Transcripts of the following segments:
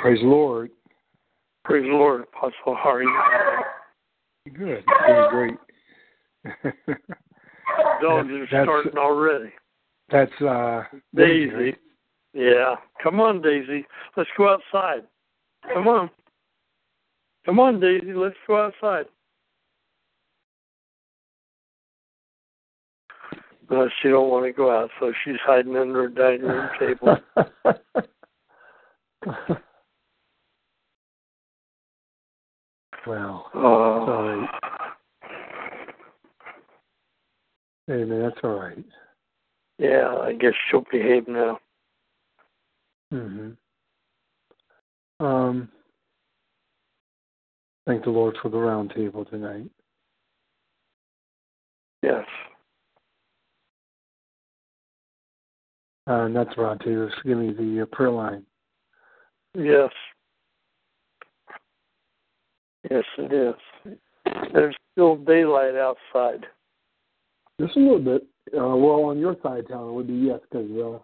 Praise the Lord. Praise the Lord, Apostle. How are you? Good. Doing great. Dogs are that's- starting already. That's uh Daisy. Yeah. Come on, Daisy. Let's go outside. Come on. Come on, Daisy. Let's go outside. No, she don't want to go out, so she's hiding under her dining room table. well, Oh. Sorry. hey man, that's all right. Yeah, I guess she'll behave now. Mm-hmm. Um, thank the Lord for the round table tonight. Yes. Uh, and that's round table. Just give me the uh, prayer line. Yes. Yes, it is. There's still daylight outside. Just a little bit. Uh, well, on your side of town, it would be yes, because uh,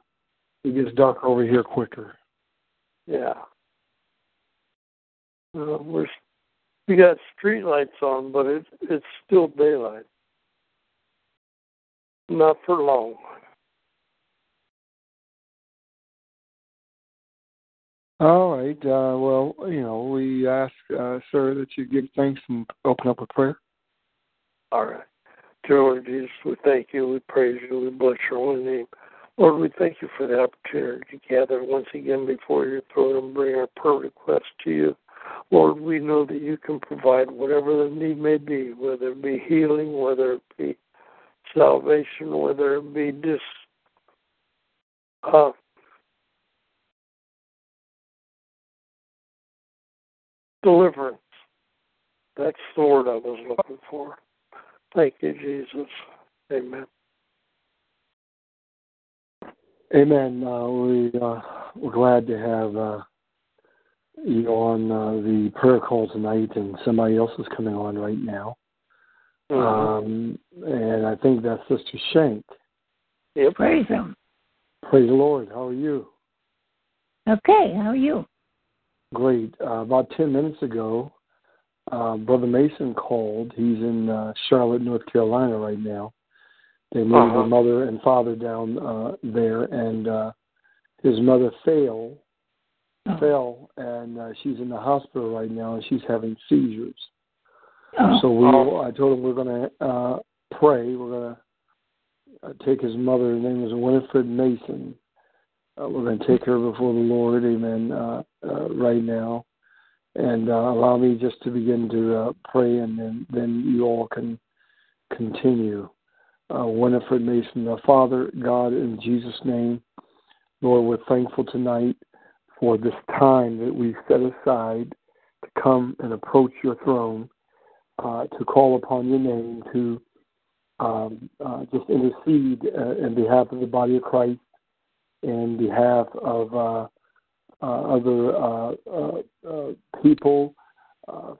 it gets dark over here quicker. Yeah. Uh, we're we got street lights on, but it's it's still daylight. Not for long. All right. Uh, well, you know, we ask, uh, sir, that you give thanks and open up a prayer. All right. Dear Lord Jesus, we thank you, we praise you, we bless your holy name. Lord, we thank you for the opportunity to gather once again before your throne and bring our prayer requests to you. Lord, we know that you can provide whatever the need may be, whether it be healing, whether it be salvation, whether it be just uh, deliverance. That's the word I was looking for. Thank you, Jesus. Amen. Amen. Uh, we uh, we're glad to have uh, you on uh, the prayer call tonight, and somebody else is coming on right now. Um, and I think that's Sister Shank. Yep. Praise Him. Praise the Lord. How are you? Okay, how are you? Great. Uh, about ten minutes ago, uh, Brother Mason called. He's in uh, Charlotte, North Carolina, right now. They moved Uh-huh. their mother and father down uh, there, and uh, his mother fell, Oh. fell, and uh, she's in the hospital right now, and she's having seizures. Oh, So we, Oh. I told him we're going to uh, pray. We're going to uh, take his mother. Her name is Winifred Mason. Uh, we're going to take her before the Lord, Amen. Uh, uh, right now, and uh, allow me just to begin to uh, pray, and then then you all can continue. Uh, Winifred Mason, uh, Father God, in Jesus' name, Lord, we're thankful tonight for this time that we've set aside to come and approach your throne to call upon your name to um, just intercede in behalf of the body of Christ, in behalf of uh, uh, other uh, people,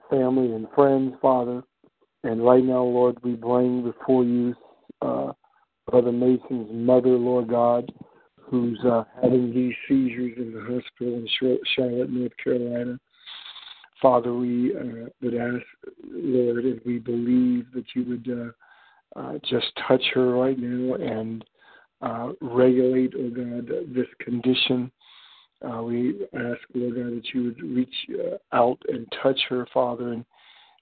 family, and friends, Father. And right now, Lord, we bring before you Brother Mason's mother, Lord God, who's having these seizures in the hospital in Charlotte, North Carolina. Father, we uh, would ask, Lord, if we believe that you would uh, uh, just touch her right now and uh, regulate, oh God, this condition. Uh, we ask, Lord God, that you would reach uh, out and touch her, Father, and,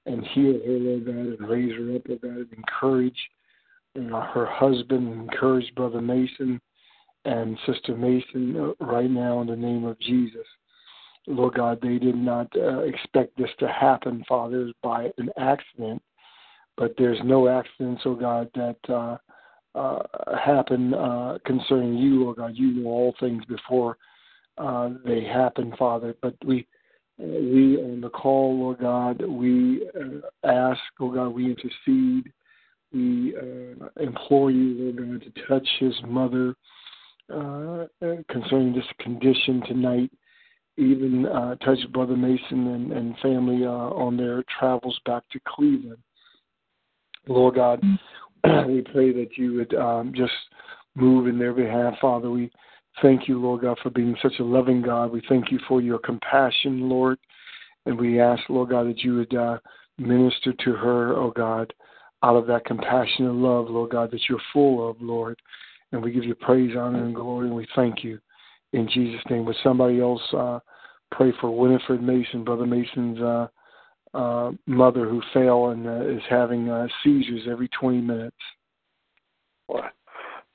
and heal her, Lord God, and raise her up, oh God, and encourage uh, her husband, encourage Brother Mason and Sister Mason uh, right now in the name of Jesus. Lord God, they did not uh, expect this to happen, Father, by an accident, but there's no accidents, oh God, that uh, happen uh, concerning you, Lord God. You know all things before uh, they happen, Father. But we, we on the call, Lord God, we uh, ask, Lord God, we intercede. We uh, implore you, Lord God, to touch his mother uh, concerning this condition tonight. Even touch Brother Mason and, and family on their travels back to Cleveland. Lord God, we pray that you would um, just move in their behalf, Father. We thank you, Lord God, for being such a loving God. We thank you for your compassion, Lord. And we ask, Lord God, that you would uh, minister to her, oh God, out of that compassion and love, Lord God, that you're full of, Lord. And we give you praise, honor, and glory, and we thank you in Jesus' name. Would somebody else uh, pray for Winifred Mason, Brother Mason's uh, uh, mother who fell and uh, is having uh, seizures every 20 minutes.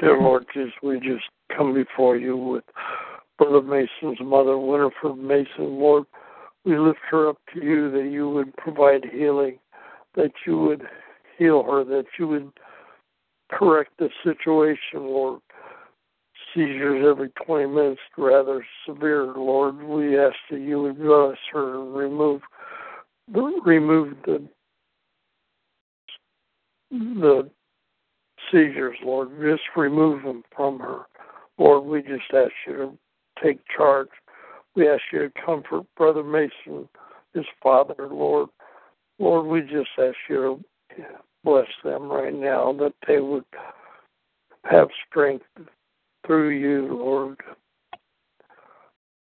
Dear Lord Jesus, we just come before you with Brother Mason's mother, Winifred Mason. Lord, we lift her up to you that you would provide healing, that you would heal her, that you would correct the situation, Lord. Seizures every 20 minutes, rather severe, Lord. We ask that you would bless her and remove remove the the seizures, Lord. Just remove them from her. Lord, we just ask you to take charge. We ask you to comfort Brother Mason, his father, Lord. Lord, we just ask you to bless them right now, that they would have strength through you, Lord.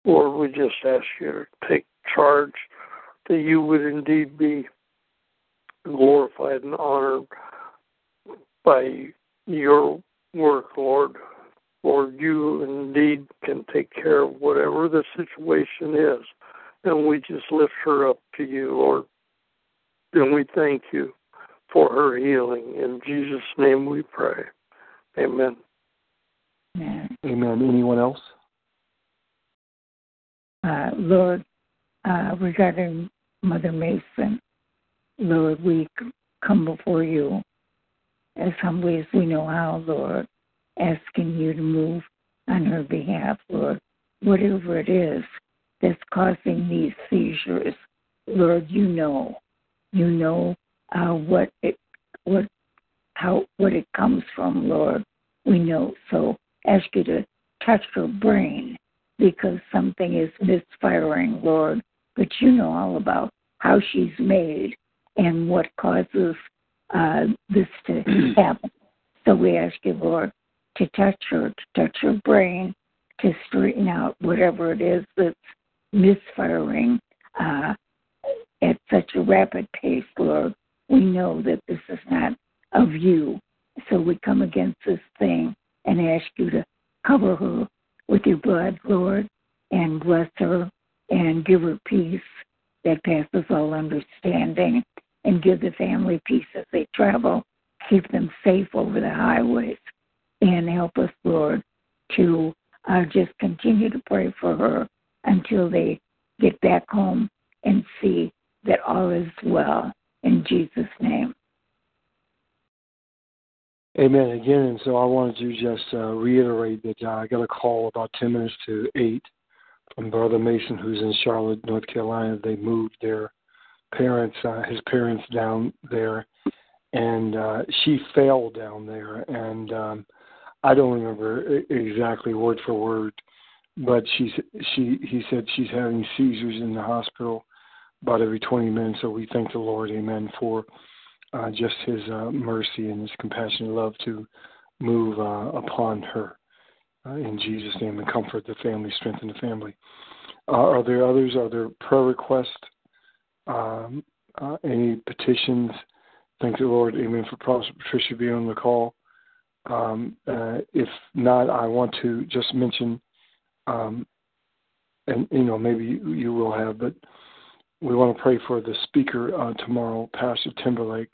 Lord, we just ask you to take charge that you would indeed be glorified and honored by your work, Lord. Lord, you indeed can take care of whatever the situation is. And we just lift her up to you, Lord. And we thank you for her healing. In Jesus' name we pray. Amen. Amen. Amen. Anyone else? Uh, Lord, uh, regarding Mother Mason, Lord, we come before you as humbly as we know how, Lord, asking you to move on her behalf, Lord. Whatever it is that's causing these seizures, Lord, you know. You know uh, what it what how what it comes from, Lord. We know. So ask you to touch her brain because something is misfiring, Lord. But you know all about how she's made and what causes uh, this to happen. So we ask you, Lord, to touch her, to touch her brain, to straighten out whatever it is that's misfiring uh, at such a rapid pace, Lord. We know that this is not of you. So we come against this thing and ask you to cover her with your blood, Lord, and bless her and give her peace that passes all understanding and give the family peace as they travel. Keep them safe over the highways and help us, Lord, to uh, just continue to pray for her until they get back home and see that all is well in Jesus' name. Amen. Again, and so I wanted to just uh, reiterate that uh, I got a call about 10 minutes to 8 from Brother Mason, who's in Charlotte, North Carolina. They moved their parents, uh, his parents, down there, and uh, she fell down there. And um, I don't remember exactly word for word, but she she he said she's having seizures in the hospital about every 20 minutes. So we thank the Lord, Amen, for uh, just His uh, mercy and His compassion and love to move uh, upon her uh, in Jesus' name and comfort the family, strengthen the family. Uh, are there others? Are there prayer requests? Um, uh, any petitions? Thank the Lord. Amen. For Prophet Patricia being on the call. Um, uh, if not, I want to just mention, um, and you know maybe you, you, will have, but we want to pray for the speaker uh, tomorrow, Pastor Timberlake,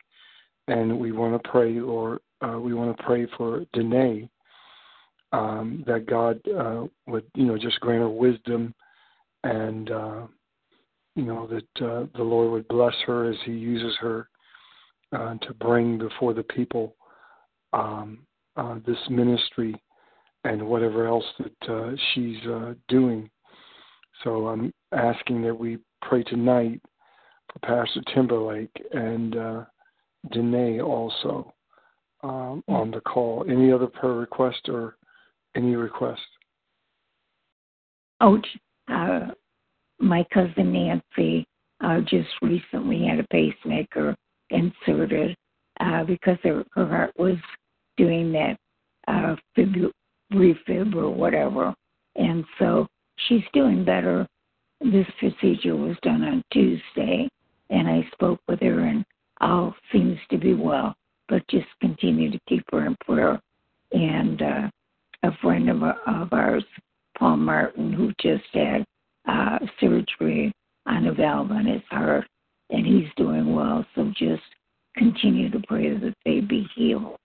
and we want to pray, or uh, we want to pray for Danae, um, that God uh, would you know just grant her wisdom, and uh, you know that uh, the Lord would bless her as He uses her to bring before the people. Um, uh, this ministry and whatever else that uh, she's uh, doing. So I'm asking that we pray tonight for Pastor Timberlake and uh, Danae also um, on the call. Any other prayer request or any request? Oh, uh, my cousin Nancy uh, just recently had a pacemaker inserted uh, because her, her heart was doing that uh, fib- refib or whatever. And so she's doing better. This procedure was done on Tuesday, and I spoke with her, and all seems to be well. But just continue to keep her in prayer. And uh, a friend of, of ours, Paul Martin, who just had uh, surgery on a valve on his heart, and he's doing well. So just continue to pray that they be healed.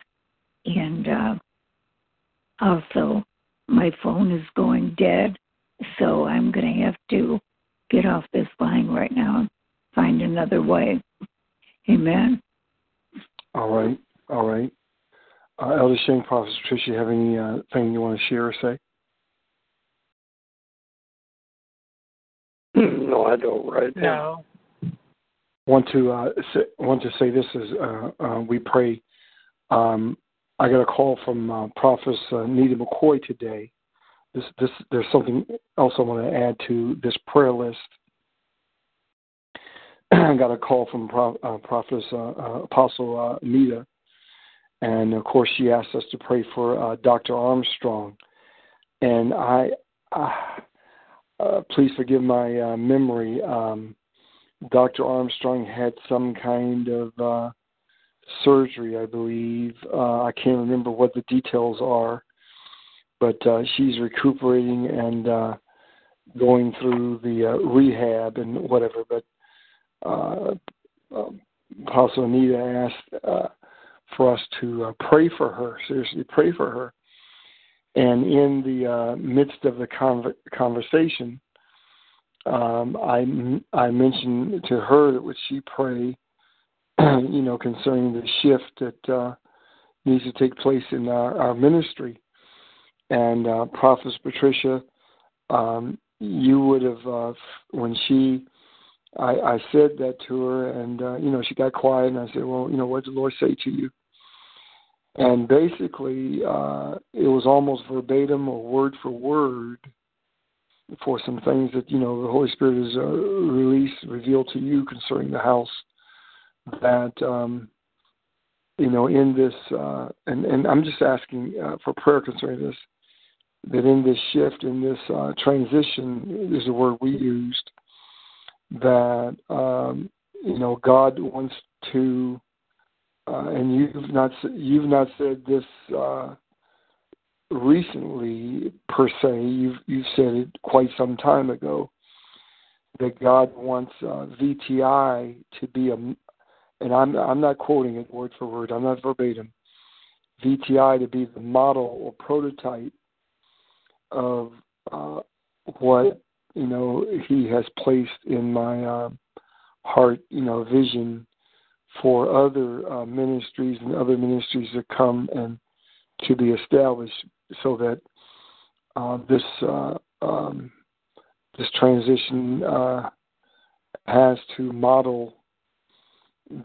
And uh, also, my phone is going dead, so I'm going to have to get off this line right now and find another way. Amen. All right. All right. Uh, Elder Shane, Prophet Patricia, you have anything uh, you want to share or say? No, I don't right now. No. Want to uh, say, want to say this is uh, uh, we pray um, I got a call from uh, Prophet uh, Nita McCoy today. This, this, there's something else I want to add to this prayer list. I got a call from Pro, uh, Prophet uh, uh, Apostle uh, Nita, and of course she asked us to pray for uh, Dr. Armstrong. And I, uh, please forgive my uh, memory. Um, Dr. Armstrong had some kind of uh, surgery, I believe. Uh, I can't remember what the details are, but uh, she's recuperating and uh, going through the uh, rehab and whatever. But uh, um, Apostle Anita asked uh, for us to uh, pray for her, seriously pray for her. And in the uh, midst of the con- conversation, um, I I mentioned to her that would she pray you know, concerning the shift that uh, needs to take place in our, our ministry. And uh, Prophetess Patricia, um, you would have, uh, when she, I, I said that to her, and, uh, you know, she got quiet, and I said, well, you know, what did the Lord say to you? And basically, uh, it was almost verbatim or word for word for some things that, you know, the Holy Spirit has uh, released, revealed to you concerning the house that um, you know in this uh, and and I'm just asking uh, for prayer concerning this that in this shift in this uh, transition is the word we used that um, you know God wants to uh, and you've not you've not said this uh, recently per se you've you've said it quite some time ago that God wants uh, VTI to be a, and I'm I'm not quoting it word for word. I'm not verbatim. VTI to be the model or prototype of uh, what you know he has placed in my uh, heart, you know, vision for other uh, ministries and other ministries to come and to be established, so that uh, this uh, um, this transition uh, has to model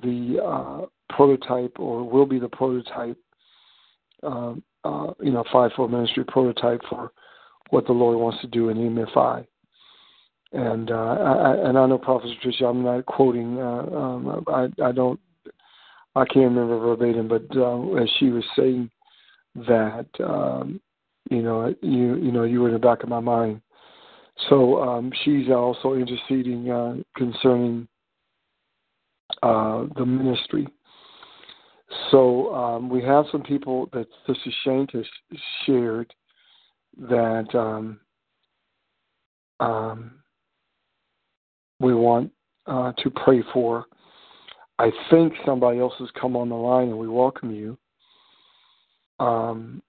the uh, prototype or will be the prototype, uh, uh, you know, fivefold ministry prototype for what the Lord wants to do in MFI. And uh, I, and I know Prophet Patricia, I'm not quoting. Uh, um, I I don't. I can't remember verbatim, but uh, as she was saying that um, you know you you know you were in the back of my mind. So um, she's also interceding uh, concerning uh, the ministry. So um, we have some people that Sister Shank has shared that um, um, we want uh, to pray for. I think somebody else has come on the line, and we welcome you. Um,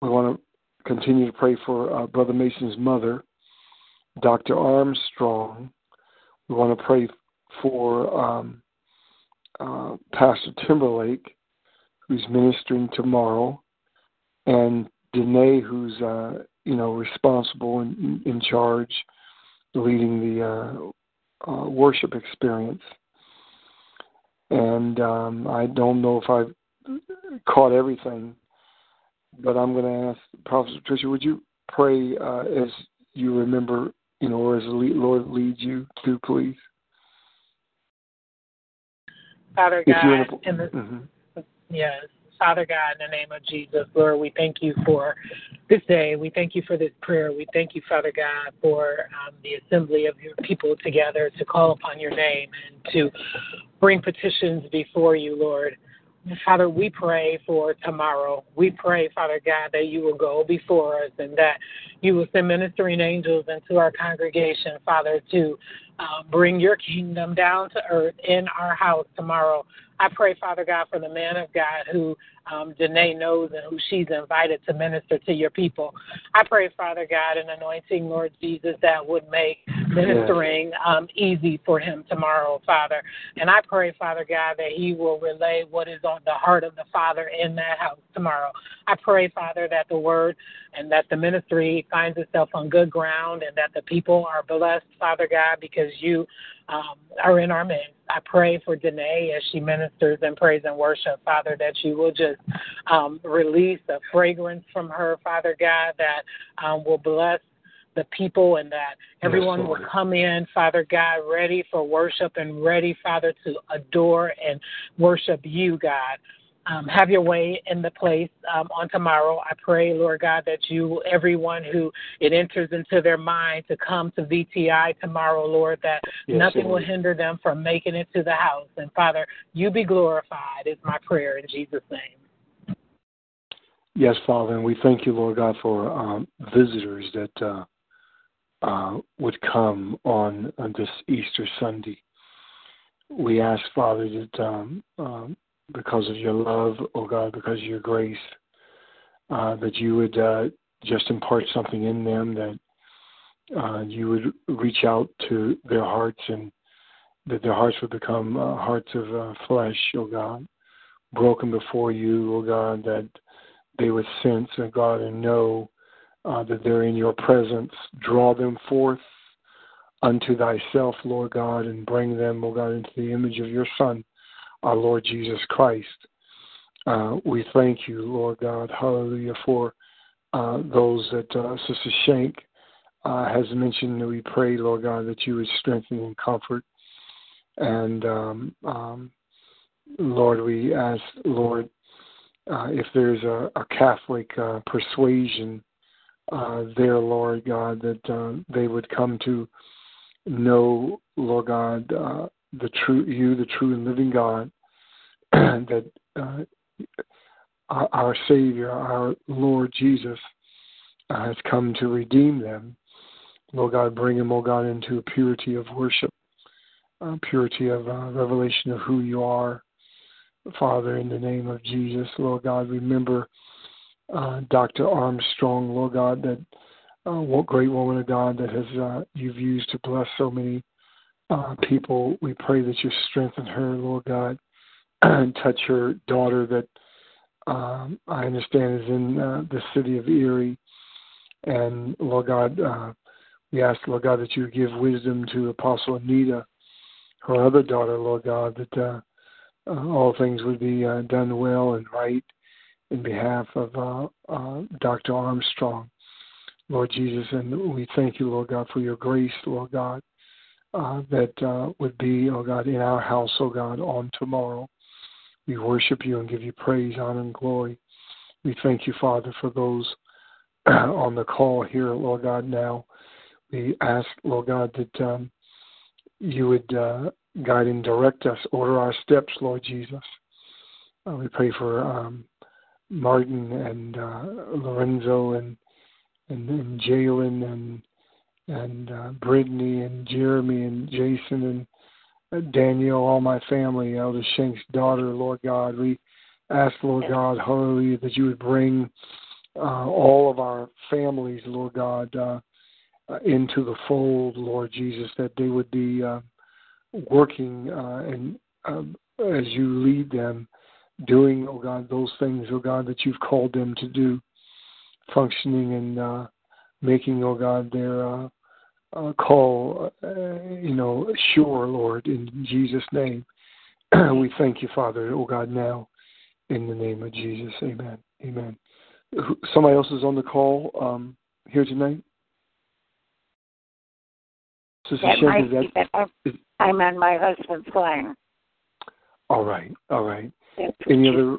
we want to continue to pray for uh, Brother Mason's mother, Dr. Armstrong. We want to pray for um, uh, Pastor Timberlake, who's ministering tomorrow, and Danae, who's uh, you know responsible and in, in charge, leading the uh, uh, worship experience. And um, I don't know if I've caught everything, but I'm going to ask Prophet Patricia, would you pray uh, as you remember, you know, or as the Lord leads you to, please? Father God, in the, mm-hmm. yes, Father God, in the name of Jesus, Lord, we thank you for this day. We thank you for this prayer. We thank you, Father God, for um, the assembly of your people together to call upon your name and to bring petitions before you, Lord. Father, we pray for tomorrow. We pray, Father God, that you will go before us and that you will send ministering angels into our congregation, Father, to uh, bring your kingdom down to earth in our house tomorrow. I pray, Father God, for the man of God who um, Danae knows and who she's invited to minister to your people. I pray, Father God, an anointing, Lord Jesus, that would make ministering um, easy for him tomorrow, Father. And I pray, Father God, that he will relay what is on the heart of the Father in that house tomorrow. I pray, Father, that the word and that the ministry finds itself on good ground and that the people are blessed, Father God, because you um, are in our midst. I pray for Danae as she ministers and prays and worship, Father, that you will just um, release a fragrance from her, Father God, that um, will bless the people and that everyone yes, will come in, Father God, ready for worship and ready, Father, to adore and worship you, God um, have your way in the place um, on tomorrow. I pray, Lord God, that you, everyone who it enters into their mind to come to VTI tomorrow, Lord, that yes, nothing Lord. will hinder them from making it to the house. And Father, you be glorified is my prayer in Jesus' name. Yes, Father, and we thank you, Lord God, for um, visitors that uh, uh, would come on, on this Easter Sunday. We ask, Father, that um, um, because of your love, oh God, because of your grace, uh, that you would uh, just impart something in them, that uh, you would reach out to their hearts and that their hearts would become uh, hearts of uh, flesh, oh God, broken before you, oh God, that they would sense, oh God, and know uh, that they're in your presence. Draw them forth unto thyself, Lord God, and bring them, oh God, into the image of your Son our Lord Jesus Christ. Uh, we thank you, Lord God, hallelujah, for uh, those that uh, Sister Shank uh, has mentioned. We pray, Lord God, that you would strengthen and comfort. And um, um, Lord, we ask, Lord, uh, if there's a, a Catholic uh, persuasion there, Lord God, that they would come to know, Lord God, the true you, the true and living God, that uh, our, our, Savior, our Lord Jesus, uh, has come to redeem them. Lord God, bring them, oh God, into a purity of worship, purity of uh, revelation of who you are. Father, in the name of Jesus, Lord God, remember uh, Dr. Armstrong, Lord God, that uh, what great woman of God that has you've used to bless so many uh, people. We pray that you strengthen her, Lord God, and touch her daughter that um, I understand is in uh, the city of Erie. And Lord God, uh, we ask, Lord God, that you give wisdom to Apostle Anita, her other daughter, Lord God, that uh, uh, all things would be uh, done well and right in behalf of Dr. Armstrong, Lord Jesus. And we thank you, Lord God, for your grace, Lord God, uh, that uh, would be, oh God, in our house, oh God, on tomorrow. We worship you and give you praise, honor, and glory. We thank you, Father, for those on the call here, Lord God, now. We ask, Lord God, that um, you would uh, guide and direct us, order our steps, Lord Jesus. Uh, we pray for um, Martin and uh, Lorenzo and and, and Jalen and and uh, Brittany and Jeremy and Jason and uh, Daniel, all my family, Elder Shank's daughter, Lord God. We ask, Lord God, hallelujah, that you would bring uh, all of our families, Lord God, uh, uh, into the fold, Lord Jesus, that they would be uh, working uh, and um, as you lead them, doing, oh God, those things, oh God, that you've called them to do, functioning and uh, making, oh God, their uh, uh, call, uh, you know, sure, Lord, in Jesus' name. we thank you, Father, oh God, now, in the name of Jesus. Amen. Amen. Somebody else is on the call um, here tonight? Sister that Shem, might that, that I'm, I'm on my husband's line. All right, all right. Any other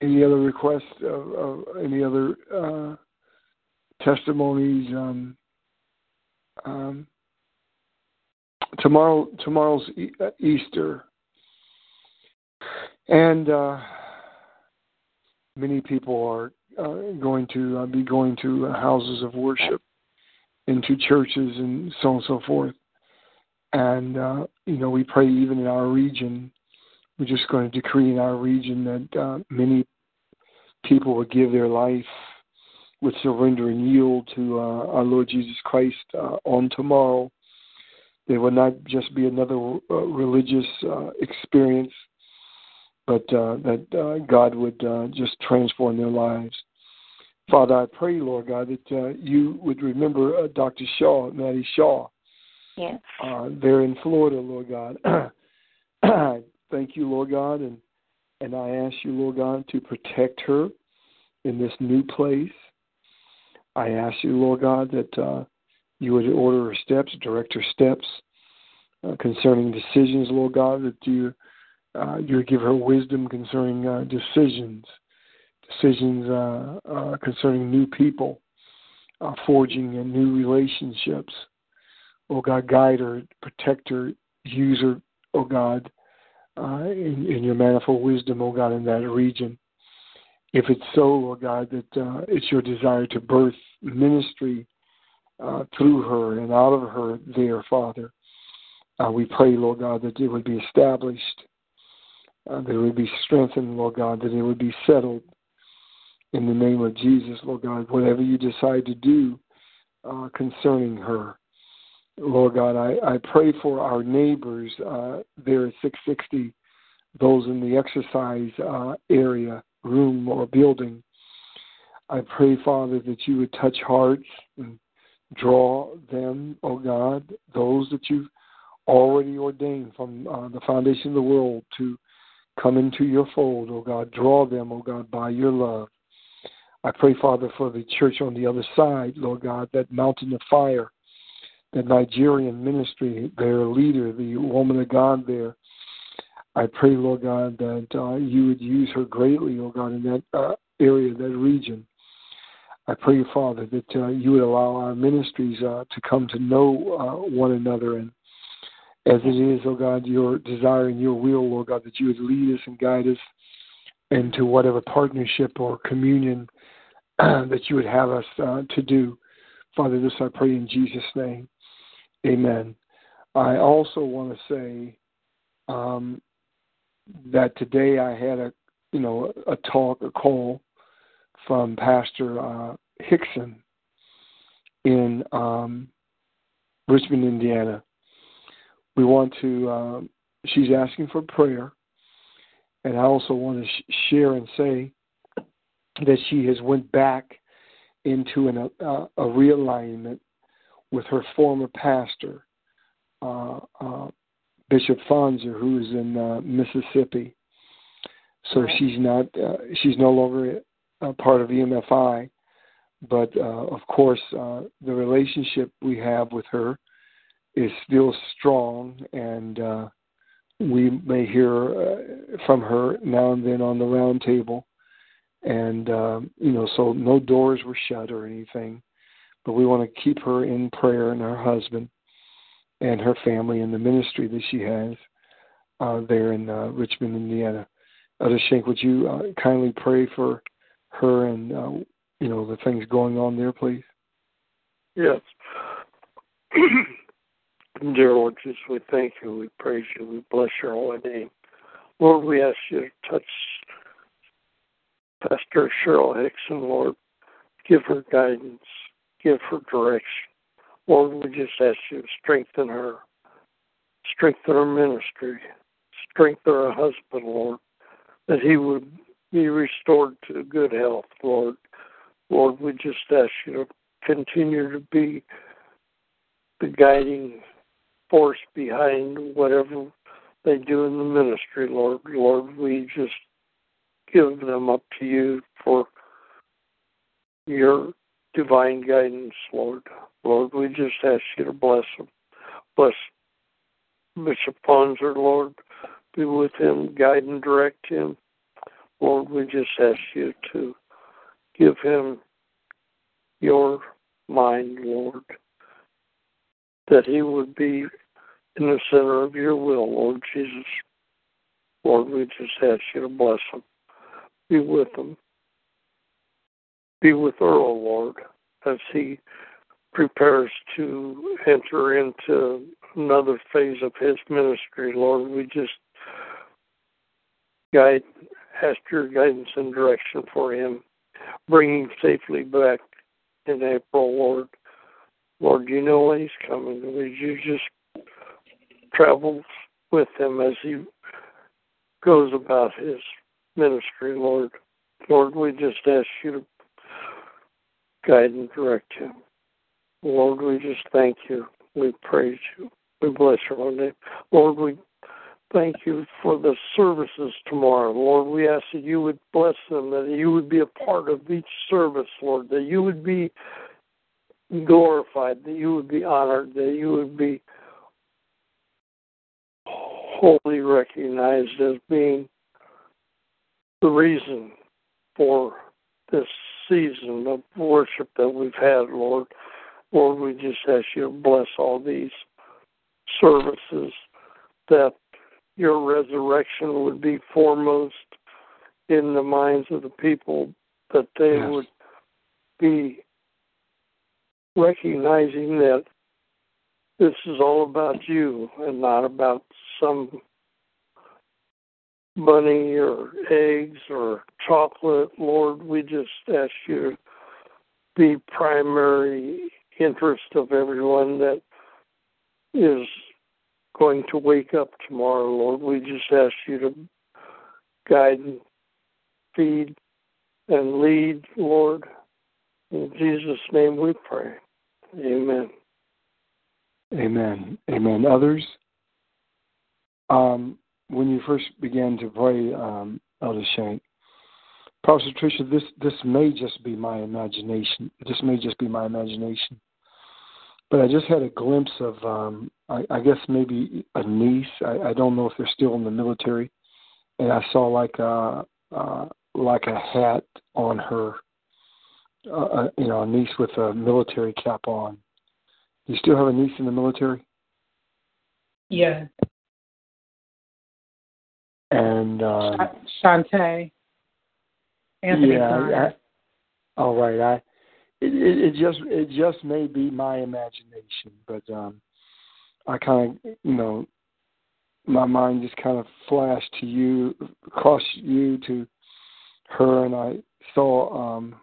any other requests? Of, any other uh, testimonies? Um, um, tomorrow, tomorrow's uh, Easter, and uh, many people are uh, going to uh, be going to houses of worship, into churches, and so on and so forth. And, uh, you know, we pray even in our region, we're just going to decree in our region that uh, many people will give their life with surrender and yield to uh, our Lord Jesus Christ uh, on tomorrow. They will not just be another uh, religious uh, experience, but uh, that uh, God would uh, just transform their lives. Father, I pray, Lord God, that uh, you would remember uh, Dr. Shaw, Maddie Shaw, Yes. Uh, they're in Florida, Lord God. Thank you, Lord God, and and I ask you, Lord God, to protect her in this new place. I ask you, Lord God, that uh, you would order her steps, direct her steps uh, concerning decisions, Lord God, that you uh, you give her wisdom concerning uh, decisions, decisions uh, uh, concerning new people, uh, forging new relationships oh God, guide her, protect her, use her, oh God, uh, in, in, your manifold wisdom, oh God, in that region. If it's so, oh God, that uh, it's your desire to birth ministry uh, through her and out of her there, Father, uh, we pray, Lord God, that it would be established, uh, that it would be strengthened, Lord God, that it would be settled in the name of Jesus, Lord God, whatever you decide to do concerning her. Lord God, I, I pray for our neighbors uh, there at 660, those in the exercise uh, area, room, or building. I pray, Father, that you would touch hearts and draw them, oh God, those that you've already ordained from uh, the foundation of the world to come into your fold, oh God. Draw them, oh God, by your love. I pray, Father, for the church on the other side, Lord God, that mountain of fire the Nigerian ministry, their leader, the woman of God there. I pray, Lord God, that uh, you would use her greatly, oh God, in that uh, area, that region. I pray, Father, that uh, you would allow our ministries uh, to come to know uh, one another. And as it is, oh God, your desire and your will, Lord God, that you would lead us and guide us into whatever partnership or communion that you would have us uh, to do. Father, this I pray in Jesus' name. Amen. I also want to say um, that today I had a you know a talk, a call from Pastor uh, Hickson in um, Richmond, Indiana. We want to. Uh, she's asking for prayer, and I also want to sh- share and say that she has went back into an, uh, a realignment with her former pastor, uh, uh, Bishop Fonzer, who is in uh, Mississippi. So right. she's not uh, she's no longer a part of EMFI, but uh, of course uh, the relationship we have with her is still strong, and we may hear uh, from her now and then on the round table. And, um, you know, so no doors were shut or anything. But we want to keep her in prayer and her husband and her family and the ministry that she has uh, there in uh, Richmond, Indiana. Elder Shank, would you uh, kindly pray for her and, uh, you know, the things going on there, please? Yes. Dear Lord Jesus, we thank you, we praise you, we bless your holy name. Lord, we ask you to touch Pastor Cheryl Hickson, Lord. Give her guidance, give her direction. Lord, we just ask you to strengthen her, strengthen her ministry, strengthen her husband, Lord, that he would be restored to good health, Lord. Lord, we just ask you to continue to be the guiding force behind whatever they do in the ministry, Lord. Lord, we just give them up to you for your divine guidance, Lord. Lord, we just ask you to bless them. Bless Bishop Ponzer, Lord. Be with him, guide and direct him. Lord, we just ask you to give him your mind, Lord that he would be in the center of your will, Lord Jesus. Lord, we just ask you to bless him. Be with him. Be with Earl, Lord, as he prepares to enter into another phase of his ministry. Lord, we just guide, ask your guidance and direction for him, bringing safely back in April, Lord. Lord, you know when he's coming. Would you just travel with him as he goes about his ministry, Lord? Lord, we just ask you to guide and direct you. Lord, we just thank you. We praise you. We bless your name. Lord, we thank you for the services tomorrow. Lord, we ask that you would bless them, that you would be a part of each service, Lord, that you would be glorified, that you would be honored, that you would be wholly recognized as being the reason for this season of worship that we've had, Lord. Lord, we just ask you to bless all these services, that your resurrection would be foremost in the minds of the people, that they yes. would be recognizing that this is all about you and not about some bunny or eggs or chocolate. Lord, we just ask you be primary interest of everyone that is going to wake up tomorrow, Lord. We just ask you to guide and feed and lead, Lord. In Jesus' name we pray. Amen. Amen. Amen. Others, um, when you first began to pray, um, Elder Shank, Pastor Tricia, this this may just be my imagination. This may just be my imagination, but I just had a glimpse of, um, I, I guess maybe a niece. I, I don't know if they're still in the military, and I saw like a uh, like a hat on her uh, uh, you know, a niece with a military cap on. You still have a niece in the military? Yeah. And um, Shantae. Anthony yeah, I, all right. I it, it, it just it just may be my imagination, but um, I kind of you know my mind just kind of flashed to you, across you to her, and I saw um,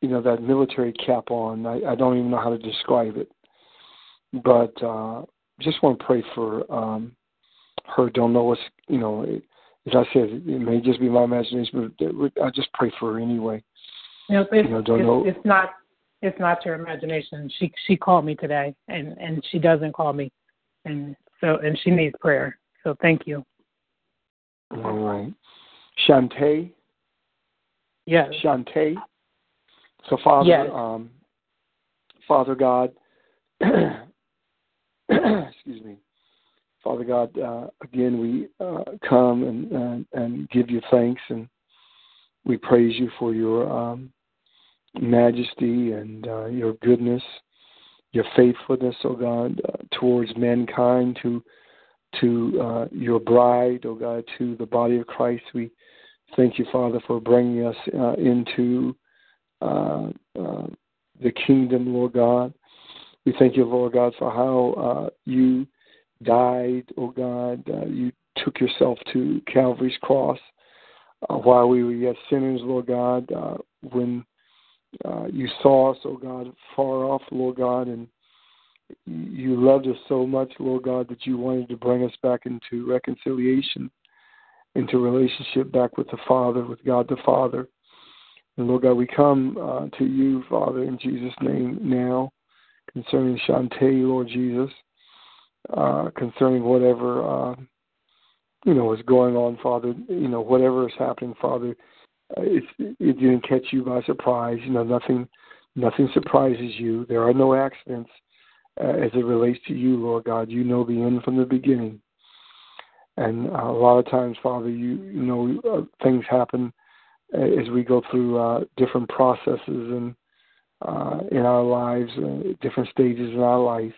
you know that military cap on. I, I don't even know how to describe it, but uh, just want to pray for um, her. Don't know what's you know. As I said, it may just be my imagination, but I just pray for her anyway. No, it's, you know, don't it's, know. it's not. It's not your imagination. She she called me today, and and she doesn't call me, and so and she needs prayer. So thank you. All right, Shantae. Yes. Shantae. So, Father, Yes. um, Father God, excuse me, Father God, uh, again, we uh, come and, and, and give you thanks and we praise you for your um, majesty and uh, your goodness, your faithfulness, oh God, uh, towards mankind, to to uh, your bride, oh God, to the body of Christ. We thank you, Father, for bringing us uh, into the kingdom, Lord God. We thank you, Lord God, for how you died, oh God. you took yourself to Calvary's cross while we were yet sinners, Lord God. when uh, you saw us, oh God, far off, Lord God, and you loved us so much, Lord God, that you wanted to bring us back into reconciliation, into relationship back with the Father, with God the Father. And Lord God, we come uh, to you, Father, in Jesus' name now, concerning Shantae, Lord Jesus, uh, concerning whatever uh, you know is going on, Father. You know whatever is happening, Father uh, it, it didn't catch you by surprise. You know, nothing, nothing surprises you. There are no accidents uh, as it relates to you, Lord God. You know the end from the beginning. And uh, a lot of times, Father, you, you know uh, things happen uh, as we go through uh, different processes and uh, in our lives, uh, different stages in our life.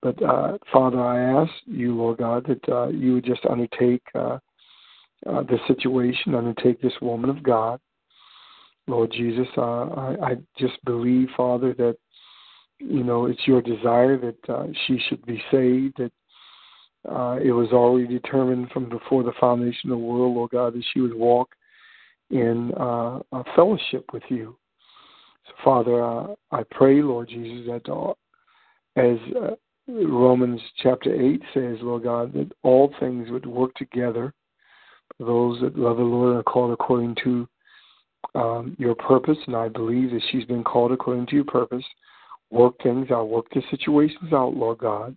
But uh, Father, I ask you, Lord God, that uh, you would just undertake uh, uh, this situation, undertake this woman of God. Lord Jesus, uh, I, I just believe, Father, that you know it's your desire that uh, she should be saved. That it was already determined from before the foundation of the world, Lord God, that she would walk in a fellowship with you. So, Father, I pray, Lord Jesus, that as Romans chapter 8 says, Lord God, that all things would work together. Those that love the Lord are called according to um, your purpose, and I believe that she's been called according to your purpose. Work things out, work the situations out, Lord God,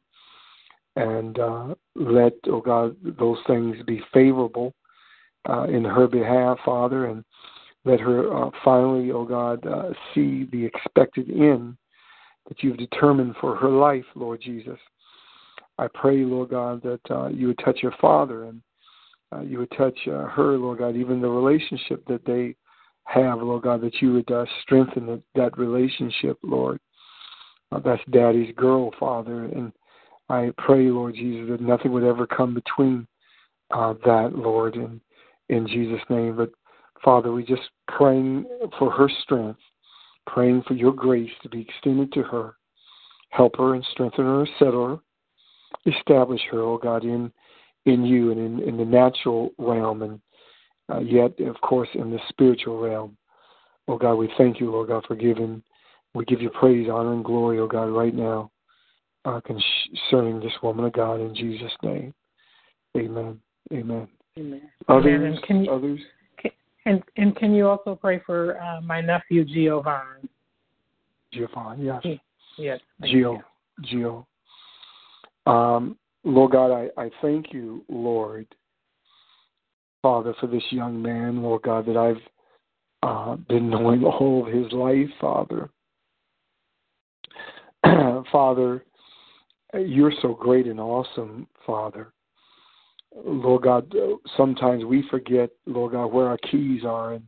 and uh, let, oh God, those things be favorable uh, in her behalf, Father, and let her uh, finally, oh God, uh, see the expected end that you've determined for her life, Lord Jesus. I pray, Lord God, that uh, you would touch her father and uh, you would touch uh, her, Lord God, even the relationship that they have, Lord God, that you would uh, strengthen the, that relationship, Lord. Uh, that's Daddy's girl, Father, and I pray, Lord Jesus, that nothing would ever come between uh, that, Lord, in in Jesus' name. But Father, we just praying for her strength, praying for your grace to be extended to her. Help her and strengthen her, settle her, establish her, oh God, in in you and in, in the natural realm, and uh, yet, of course, in the spiritual realm. Oh God, we thank you, Lord God, for giving. We give you praise, honor, and glory, oh God, right now uh, concerning this woman of God in Jesus' name. Amen. Amen. Amen. Others? Amen. Can you, others? And, and can you also pray for uh, my nephew, Giovanni? Giovanni, yes. Yes. Gio. Gio. Um, Lord God, I, I thank you, Lord, Father, for this young man, Lord God, that I've uh, been knowing all of his life, Father. Father, you're so great and awesome, Father. Lord God, sometimes we forget, Lord God, where our keys are, and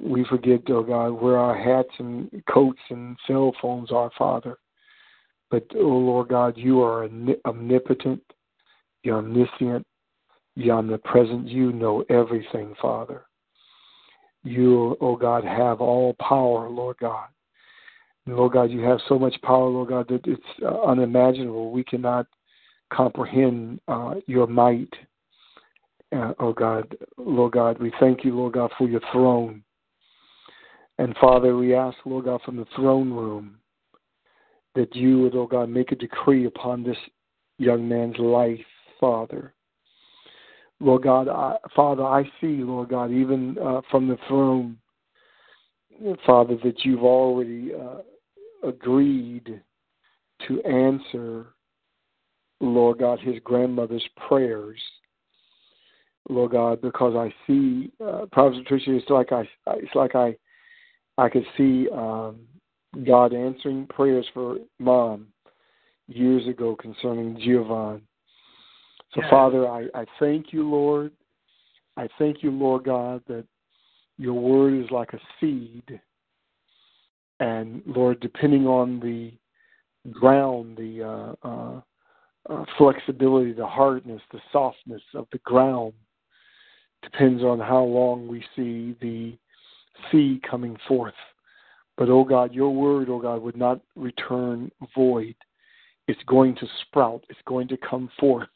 we forget, oh God, where our hats and coats and cell phones are, Father. But, oh Lord God, you are omnipotent, you're omniscient, you're omnipresent. You know everything, Father. You, oh God, have all power, Lord God. Lord God, you have so much power, Lord God, that it's uh, unimaginable. We cannot comprehend uh, your might. Uh, oh God, Lord God, we thank you, Lord God, for your throne. And Father, we ask, Lord God, from the throne room that you would, oh God, make a decree upon this young man's life, Father. Lord God, I, Father, I see, Lord God, even uh, from the throne, Father, that you've already uh, agreed to answer, Lord God, his grandmother's prayers. Lord God, because I see, uh, Prophet Patricia, it's like I, it's like I, I could see um, God answering prayers for mom years ago concerning Giovanni. So, Yes. Father, I, I thank you, Lord. I thank you, Lord God, that your word is like a seed. And, Lord, depending on the ground, the uh, uh, uh, flexibility, the hardness, the softness of the ground, depends on how long we see the seed coming forth. But, oh God, your word, oh God, would not return void. It's going to sprout, it's going to come forth.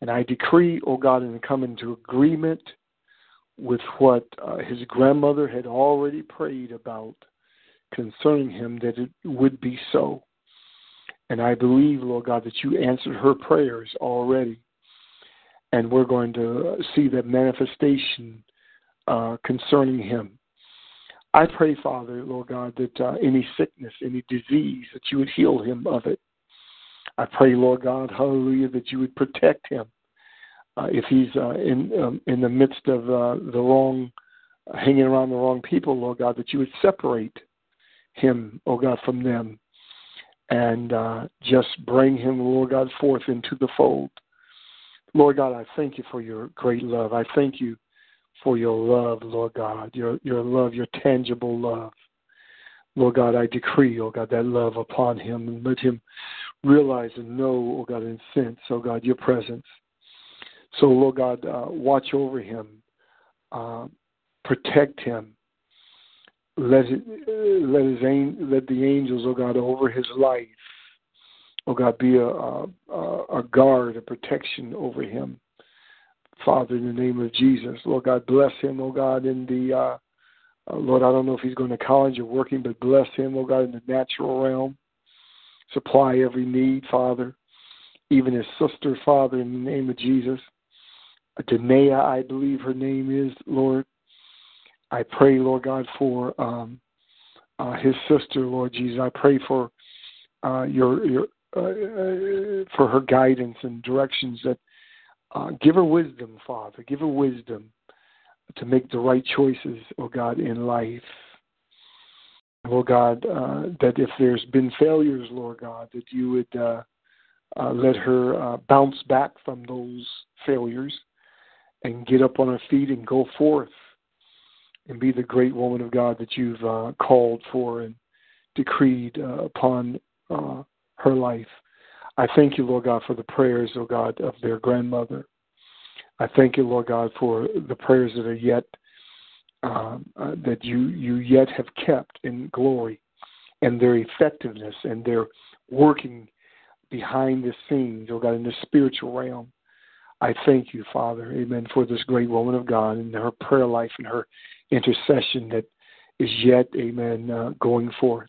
And I decree, oh God, and come into agreement with what uh, his grandmother had already prayed about concerning him, that it would be so. And I believe, Lord God, that you answered her prayers already. And we're going to see that manifestation uh, concerning him. I pray, Father, Lord God, that uh, any sickness, any disease, that you would heal him of it. I pray, Lord God, hallelujah, that you would protect him uh, if he's uh, in um, in the midst of uh, the wrong, hanging around the wrong people, Lord God, that you would separate him, oh God, from them, and uh, just bring him, Lord God, forth into the fold. Lord God, I thank you for your great love. I thank you for your love, Lord God, your your love, your tangible love. Lord God, I decree, oh God, that love upon him and let him realize and know, oh God, and sense, oh God, your presence. So, Lord God, uh, watch over him, uh, protect him. Let it, let his let the angels, oh God, over his life, oh God, be a, a a guard, a protection over him. Father, in the name of Jesus, Lord God, bless him, oh God, in the uh, uh, Lord, I don't know if he's going to college or working, but bless him, oh God, in the natural realm. Supply every need, Father. Even his sister, Father, in the name of Jesus. Danae, I believe her name is, Lord. I pray, Lord God, for um, uh, his sister, Lord Jesus. I pray for uh, your your uh, uh for her guidance and directions that uh, give her wisdom, Father. Give her wisdom to make the right choices, oh God, in life. Lord God, uh, that if there's been failures, Lord God, that you would let her bounce back from those failures and get up on her feet and go forth and be the great woman of God that you've uh, called for and decreed uh, upon uh, her life. I thank you, Lord God, for the prayers, oh God, of their grandmother. I thank you, Lord God, for the prayers that are yet um, uh, that you you yet have kept in glory, and their effectiveness and their working behind the scenes, oh God, in the spiritual realm. I thank you, Father, Amen, for this great woman of God and her prayer life and her intercession that is yet, Amen, uh, going forth.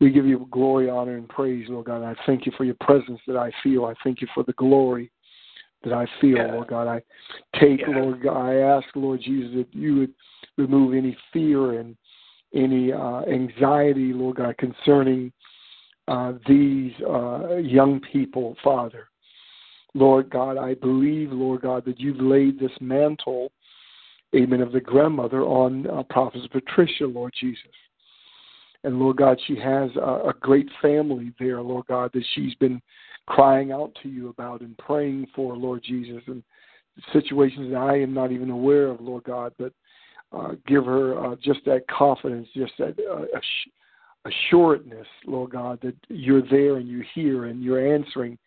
We give you glory, honor, and praise, Lord God. I thank you for your presence that I feel. I thank you for the glory that I feel, yeah. Lord God. I take, yeah. Lord God, I ask, Lord Jesus, that you would remove any fear and any uh, anxiety, Lord God, concerning uh, these uh, young people, Father. Lord God, I believe, Lord God, that you've laid this mantle, amen, of the grandmother on uh, Prophet Patricia, Lord Jesus. And Lord God, she has a, a great family there, Lord God, that she's been crying out to you about and praying for, Lord Jesus, and situations that I am not even aware of, Lord God, but uh, give her uh, just that confidence, just that uh, assuredness, Lord God, that you're there and you're here and you're answering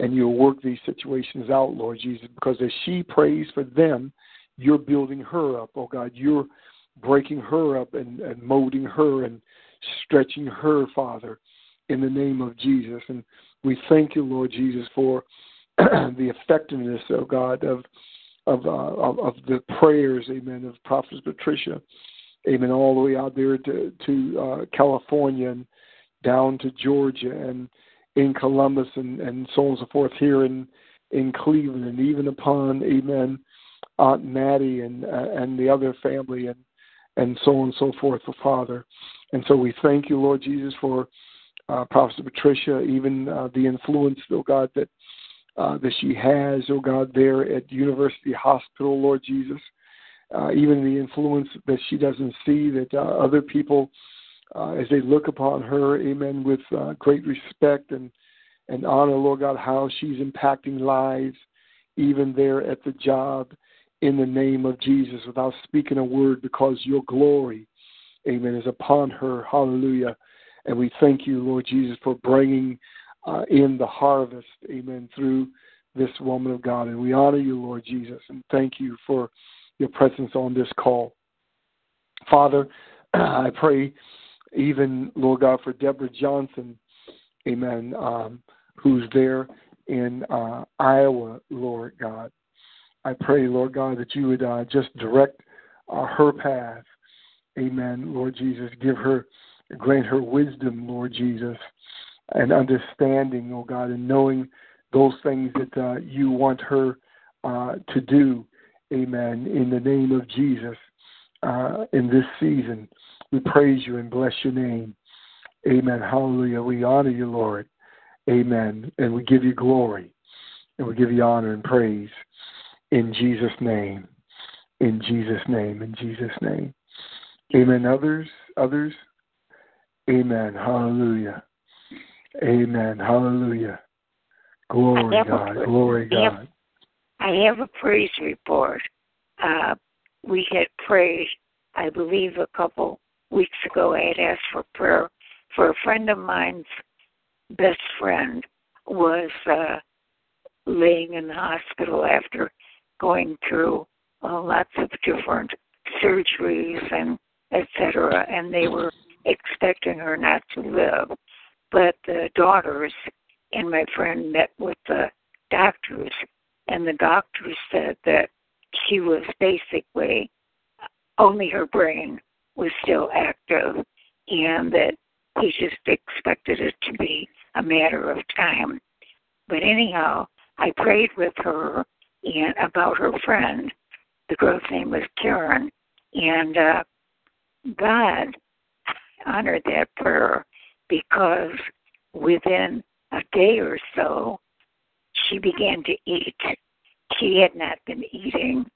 and you'll work these situations out, Lord Jesus, because as she prays for them, you're building her up, oh God. You're breaking her up and, and molding her and stretching her, Father, in the name of Jesus. And we thank you, Lord Jesus, for the effectiveness, oh God, of of, uh, of, of the prayers, Amen, of Prophet Patricia, Amen, all the way out there to to uh, California and down to Georgia and in Columbus and, and so on and so forth here in in Cleveland and even upon, Amen, Aunt Maddie and uh, and the other family and and so on and so forth, the Father. And so we thank you, Lord Jesus, for uh, Patricia, even uh, the influence, oh God, that uh, that she has, oh God, there at University Hospital, Lord Jesus. Uh, even the influence that she doesn't see, that uh, other people, uh, as they look upon her, amen, with uh, great respect and, and honor, Lord God, how she's impacting lives even there at the job in the name of Jesus without speaking a word because your glory, amen, is upon her. Hallelujah. And we thank you, Lord Jesus, for bringing uh, in the harvest, amen, through this woman of God. And we honor you, Lord Jesus, and thank you for your presence on this call. Father, I pray even, Lord God, for Deborah Johnson, amen, um, who's there in uh, Iowa, Lord God. I pray, Lord God, that you would uh, just direct uh, her path. Amen, Lord Jesus. Give her, grant her wisdom, Lord Jesus, and understanding, oh God, and knowing those things that uh, you want her uh, to do. Amen. In the name of Jesus, uh, in this season, we praise you and bless your name. Amen. Hallelujah. We honor you, Lord. Amen. And we give you glory and we give you honor and praise in Jesus' name. In Jesus' name. In Jesus' name. Amen. Others, others. Amen. Hallelujah. Amen. Hallelujah. Glory God. A, Glory I God. Have, I have a praise report. Uh, we had prayed, I believe, a couple weeks ago. I had asked for prayer for a friend of mine's best friend was uh, laying in the hospital after going through uh, lots of different surgeries and etc. And they were expecting her not to live, but the daughters and my friend met with the doctors, and the doctors said that she was basically only her brain was still active, and that he just expected it to be a matter of time. But anyhow, I prayed with her and about her friend. The girl's name was Karen, and uh, God honored that prayer because within a day or so, she began to eat. She had not been eating,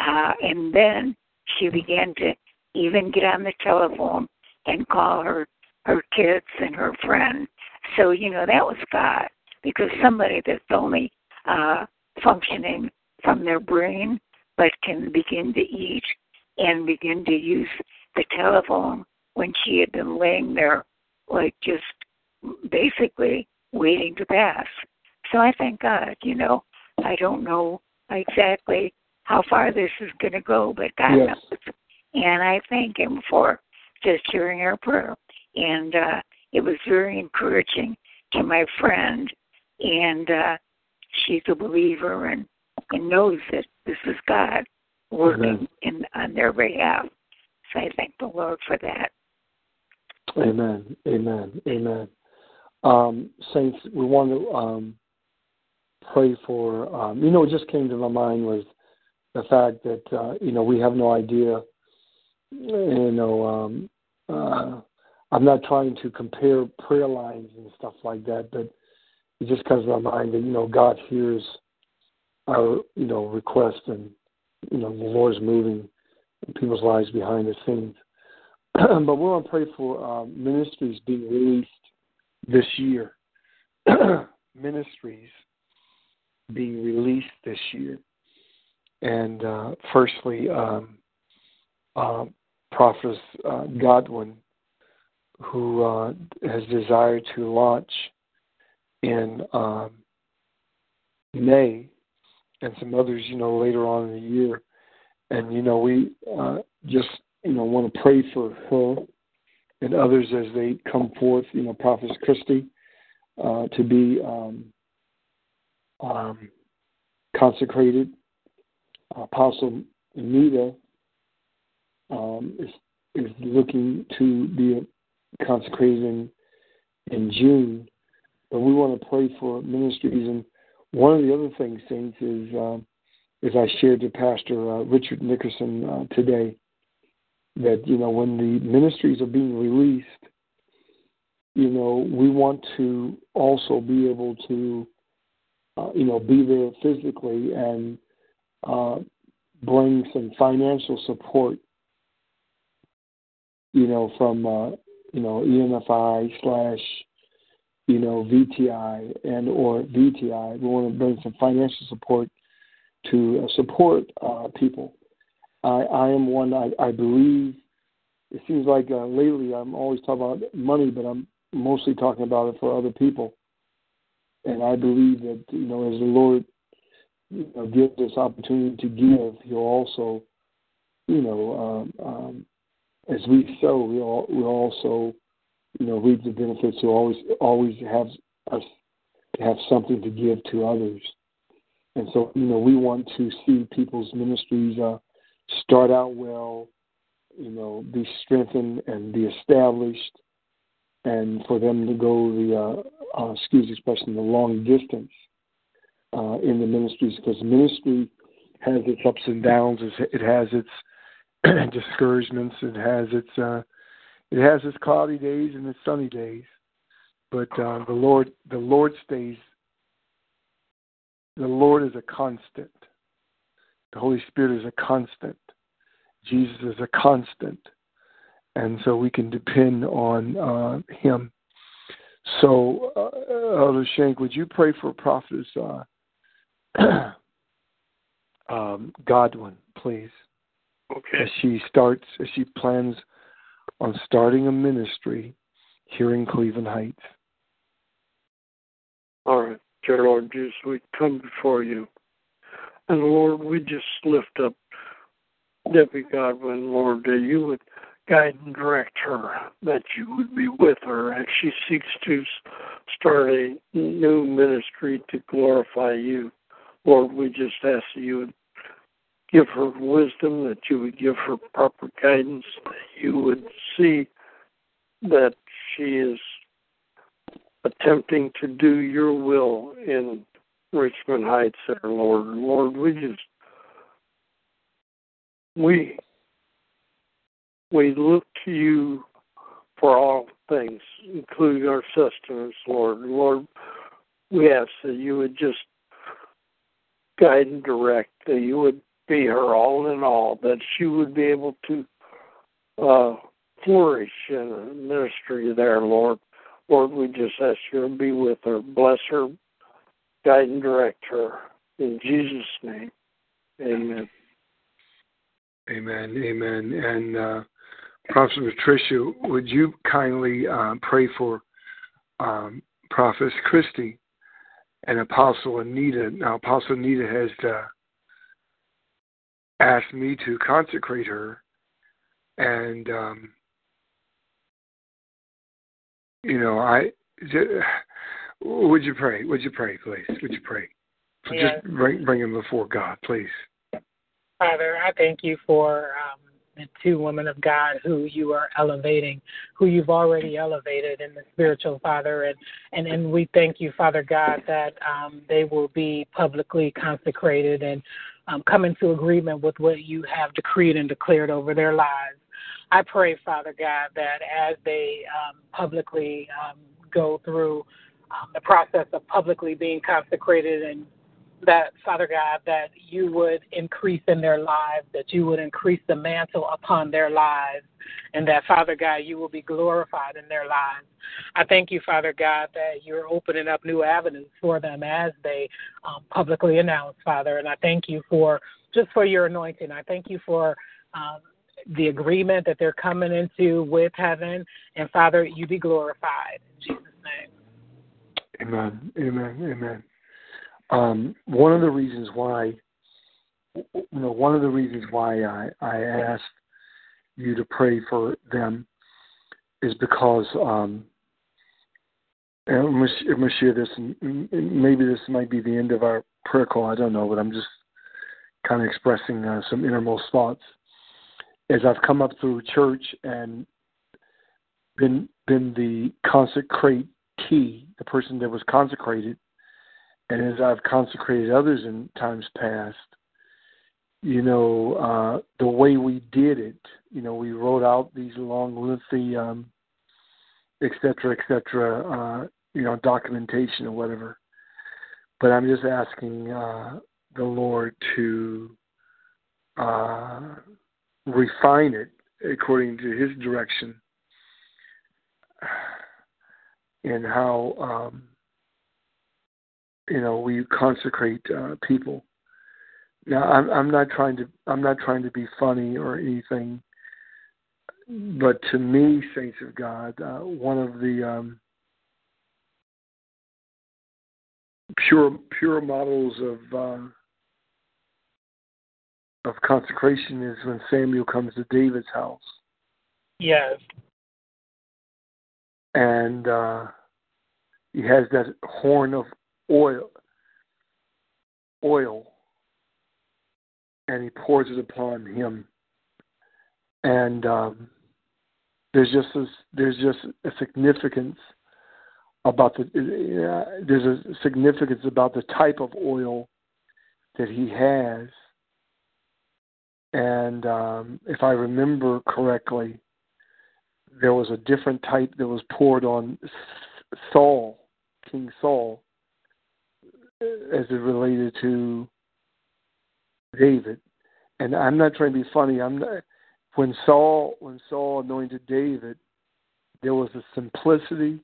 uh, and then she began to even get on the telephone and call her her kids and her friend. So you know that was God because somebody that's only uh, functioning from their brain but can begin to eat and begin to use the telephone when she had been laying there like just basically waiting to pass. So I thank God, you know. I don't know exactly how far this is going to go, but God Yes. knows. And I thank Him for just hearing our prayer. And uh, it was very encouraging to my friend. And uh, she's a believer and, and knows that this is God working in on their behalf. So I thank the Lord for that. Amen. Amen. Amen. Um, Saints, we want to um, pray for. Um, you know, what just came to my mind was the fact that uh, you know we have no idea. You know, um, uh, I'm not trying to compare prayer lines and stuff like that, but it just comes to my mind that you know God hears our you know request and you know the Lord's moving in people's lives behind the scenes. but we want to pray for um, ministries being released this year. ministries being released this year. And uh, firstly, um, uh, Prophet uh, Godwin, who uh, has desired to launch in um, May, and some others, you know, later on in the year. And you know, we uh, just you know want to pray for her and others as they come forth. You know, Prophet Christie uh, to be um, um, consecrated. Apostle Anita um, is is looking to be consecrated in in June, but we want to pray for ministries. And one of the other things, saints, is uh, as I shared to Pastor uh, Richard Nickerson uh, today, that you know when the ministries are being released, you know we want to also be able to, uh, you know, be there physically and uh, bring some financial support, you know, from uh, you know EMFI slash you know VTI and or VTI. We want to bring some financial support to uh, support uh, people. I, I am one. I, I believe. It seems like uh, lately I'm always talking about money, but I'm mostly talking about it for other people. And I believe that you know, as the Lord you know, gives us opportunity to give, He'll also, you know, um, um, as we sow, we all we also, you know, reap the benefits. He'll always always have us have something to give to others. And so, you know, we want to see people's ministries uh, start out well, you know, be strengthened and be established, and for them to go the, uh, uh, excuse the expression, the long distance uh, in the ministries, because ministry has its ups and downs, it has its discouragements, it has its uh, it has its cloudy days and its sunny days, but uh, the Lord the Lord stays the Lord is a constant. The Holy Spirit is a constant. Jesus is a constant. And so we can depend on uh, Him. So, uh, Elder Shank, would you pray for Prophetess uh, um, Godwin, please? Okay. As she starts, as she plans on starting a ministry here in Cleveland Heights. All right. Dear Lord Jesus, we come before you. And Lord, we just lift up Debbie Godwin, Lord, that you would guide and direct her, that you would be with her as she seeks to start a new ministry to glorify you. Lord, we just ask that you would give her wisdom, that you would give her proper guidance, that you would see that she is attempting to do your will in Richmond Heights there, Lord. Lord, we just we we look to you for all things, including our sustenance, Lord. Lord, we ask that you would just guide and direct, that you would be her all in all, that she would be able to uh, flourish in ministry there, Lord. Lord, we just ask you to be with her, bless her, guide and direct her. In Jesus' name, amen. Amen, amen. And uh, Prophet Patricia, would you kindly uh, pray for um, Prophetess Christy and Apostle Anita? Now, Apostle Anita has uh, asked me to consecrate her, and um, you know, I would you pray? Would you pray, please? Would you pray? Yes. Just bring bring him before God, please. Father, I thank you for um, the two women of God who you are elevating, who you've already elevated in the spiritual, Father, and and and we thank you, Father God, that um, they will be publicly consecrated and um, come into agreement with what you have decreed and declared over their lives. I pray, Father God, that as they um, publicly um, go through um, the process of publicly being consecrated and that, Father God, that you would increase in their lives, that you would increase the mantle upon their lives, and that, Father God, you will be glorified in their lives. I thank you, Father God, that you're opening up new avenues for them as they um, publicly announce, Father. And I thank you for just for your anointing. I thank you for um, the agreement that they're coming into with heaven. And Father, you be glorified. In Jesus' name. Amen. Amen. Amen. Um, one of the reasons why, you know, one of the reasons why I, I asked you to pray for them is because, um, and I'm going to share this, and maybe this might be the end of our prayer call. I don't know, but I'm just kind of expressing uh, some innermost thoughts as I've come up through church and been been the consecratee, the person that was consecrated, and as I've consecrated others in times past, you know, uh, the way we did it, you know, we wrote out these long, lengthy, um, et cetera, et cetera, uh, you know, documentation or whatever. But I'm just asking uh, the Lord to uh, refine it according to His direction and how um, you know we consecrate uh, people Now, I'm, I'm not trying to I'm not trying to be funny or anything, but to me, saints of God, uh, one of the um, pure pure models of uh, of consecration is when Samuel comes to David's house. Yes. And uh, he has that horn of oil, oil, and he pours it upon him. And um, there's just a, there's just a significance about the uh, there's a significance about the type of oil that he has and um, if I remember correctly, there was a different type that was poured on Saul, King Saul, as it related to David. And I'm not trying to be funny. I'm not. When Saul when Saul anointed David, there was a simplicity,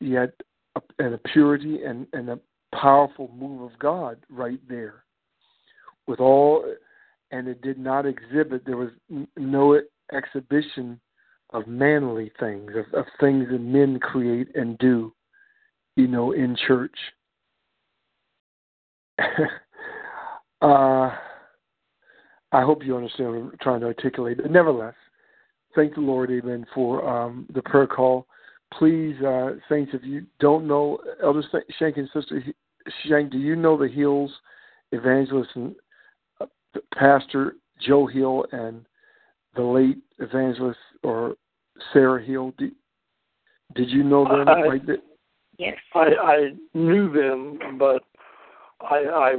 yet a, and a purity and, and a powerful move of God right there. With all and it did not exhibit. There was no exhibition of manly things, of, of things that men create and do, you know, in church. uh, I hope you understand what I'm trying to articulate. But nevertheless, thank the Lord, amen, for um, the prayer call. Please, uh, saints, if you don't know, Elder Shank and Sister Shank, do you know the Hills Evangelist and Pastor Joe Hill and the late evangelist or Sarah Hill. Did, did you know them I, right? Yes. I, I knew them, but I, I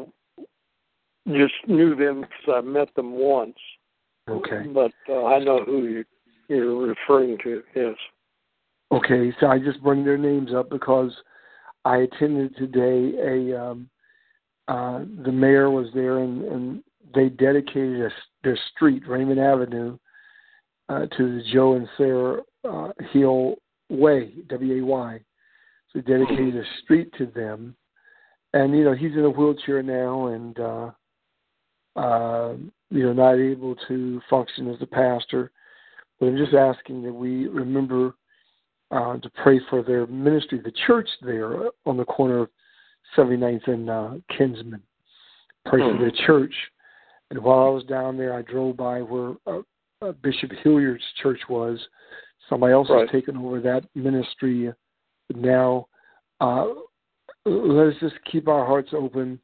just knew them because I met them once. Okay. But uh, I know who you, you're referring to. Yes. Okay, so I just bring their names up because I attended today a um, uh, the mayor was there and, and they dedicated a, their street, Raymond Avenue, uh, to the Joe and Sarah uh, Hill Way, W A Y. So they dedicated a street to them, and you know he's in a wheelchair now, and uh, uh, you know not able to function as a pastor. But I'm just asking that we remember uh, to pray for their ministry, the church there on the corner of 79th and uh, Kinsman. Pray for their church and while I was down there, I drove by where uh, uh, Bishop Hilliard's church was. Somebody else right. has taken over that ministry now. Uh, let us just keep our hearts open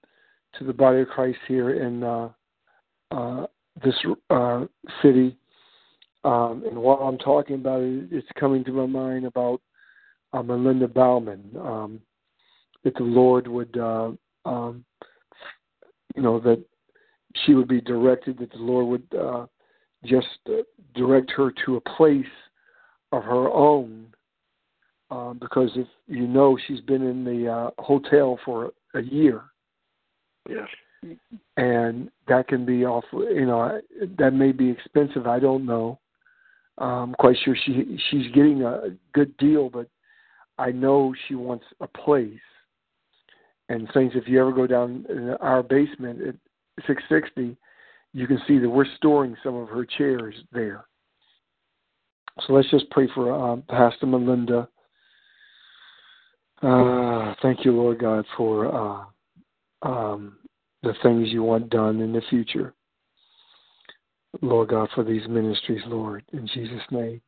to the body of Christ here in uh, uh, this uh, city. Um, and while I'm talking about it, it's coming to my mind about uh, Melinda Bauman. Um, that the Lord would, uh, um, you know, that she would be directed, that the Lord would uh, just direct her to a place of her own. Um, because if you know, she's been in the uh, hotel for a year. Yes. And that can be awful. You know, that may be expensive. I don't know. I'm quite sure she she's getting a good deal, but I know she wants a place. And things. If you ever go down in our basement, at 660, you can see that we're storing some of her chairs there. So let's just pray for um, Pastor Melinda. Uh, thank you, Lord God, for uh, um, the things you want done in the future. Lord God, for these ministries, Lord, in Jesus' name.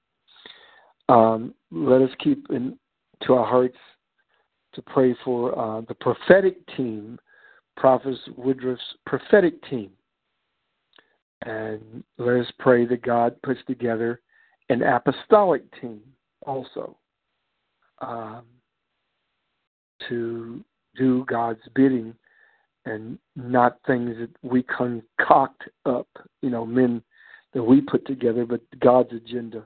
Um, let us keep in, to our hearts to pray for uh, the prophetic team Prophet Woodruff's prophetic team. And let us pray that God puts together an apostolic team also um, to do God's bidding and not things that we concoct up, you know, men that we put together, but God's agenda.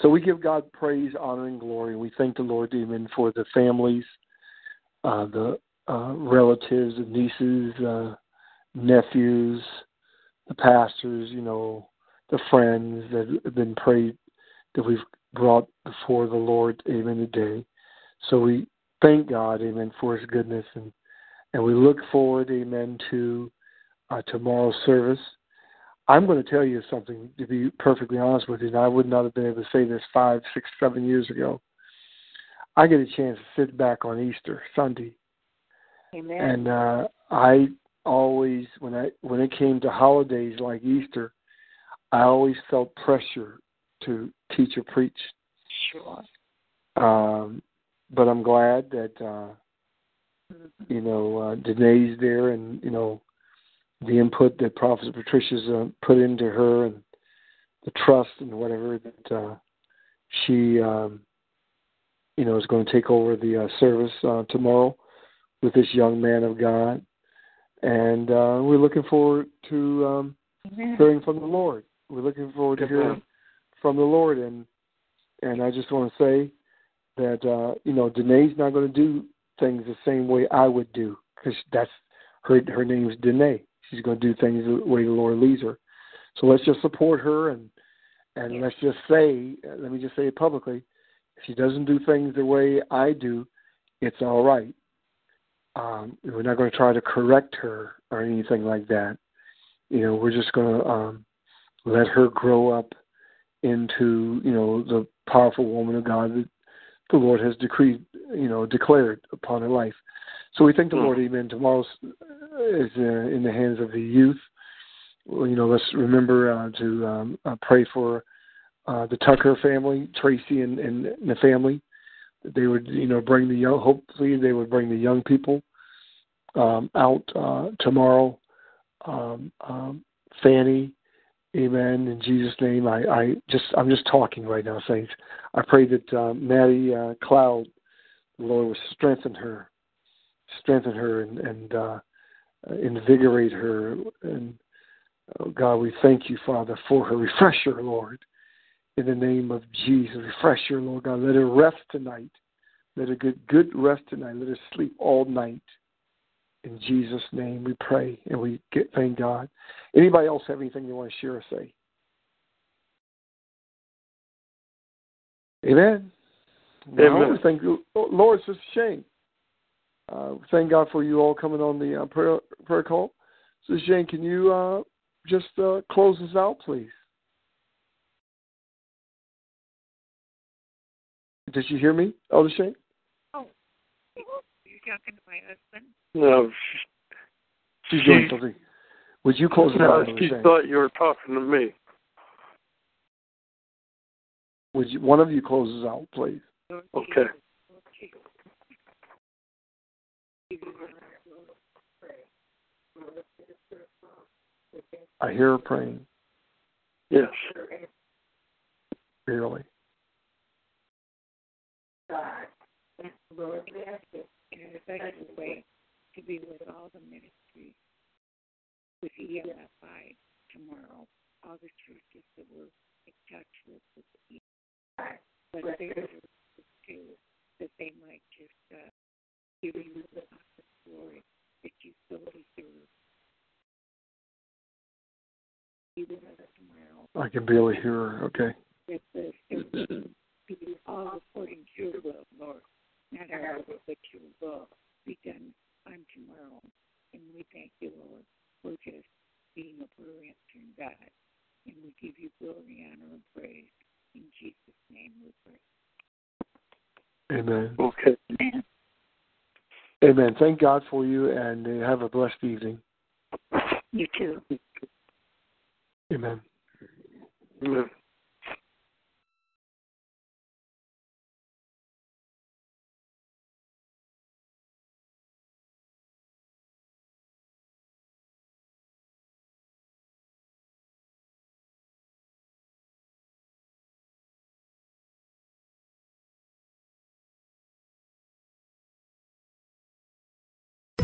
So we give God praise, honor, and glory. We thank the Lord, Amen, for the families, uh, the uh, relatives, nieces, uh, nephews, the pastors, you know, the friends that have been prayed that we've brought before the Lord, amen, today. So we thank God, amen, for his goodness and and we look forward, amen, to uh, tomorrow's service. I'm going to tell you something, to be perfectly honest with you, and I would not have been able to say this five, six, seven years ago. I get a chance to sit back on Easter Sunday. Amen. And uh I always when I when it came to holidays like Easter, I always felt pressure to teach or preach. sure. Um but I'm glad that uh you know, uh Danae's there and, you know, the input that Prophet Patricia's uh, put into her and the trust and whatever that uh she um you know is going to take over the uh, service uh, tomorrow with this young man of God. And uh we're looking forward to um Amen. hearing from the Lord. We're looking forward to hearing from the Lord and and I just want to say that uh you know Danae's not going to do things the same way I would do because that's her her name's Danae. She's going to do things the way the Lord leads her. So let's just support her and and let's just say uh, let me just say it publicly. If she doesn't do things the way I do, it's all right. Um, we're not going to try to correct her or anything like that. You know, we're just going to um, let her grow up into you know the powerful woman of God that the Lord has decreed, you know, declared upon her life. So we thank the Lord. Amen. Tomorrow is uh, in the hands of the youth. Well, you know, let's remember uh, to um, uh, pray for uh, the Tucker family, Tracy and, and the family. That they would, you know, bring the young. Hopefully, they would bring the young people um, out uh, tomorrow. Um, um, Fanny, Amen. In Jesus' name, I, I just I'm just talking right now, saints. I pray that uh, Maddie uh, Cloud, the Lord, will strengthen her, strengthen her, and, and uh, invigorate her. And oh God, we thank you, Father, for her. Refresh her, Lord, in the name of Jesus. Refresh her, Lord God. Let her rest tonight. Let her get good rest tonight. Let her sleep all night. In Jesus' name we pray and we get thank God. Anybody else have anything you want to share or say? Amen. Amen. Well, thank you. Lord, Sister Shane. Uh, thank God for you all coming on the uh, prayer, prayer call. Sister Shane, can you uh, just uh, close us out, please? Did you hear me, Elder Shane? Oh, you're talking to my husband? No, She's doing something. Would you close us no, out, she thought you were talking to me. Would you, one of you close us out, please? Okay. I hear her praying, Yes. barely. God, Lord, we ask you in a special way to be with all the ministries with EMFI tomorrow, all the churches that were in touch with with EMFI. But there's too, that they might just uh, give you the glory that you so deserve. Even tomorrow, I can barely hear her. Okay. that the service be all according to your will, Lord. Not our will, but your will be done on tomorrow. And we thank you, Lord, for just being a prayer answering God. And we give you glory, honor, and praise. In Jesus' name we pray. Amen. Okay. Amen. Amen. Thank God for you and uh, have a blessed evening. You too. Amen. Amen.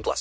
18 plus.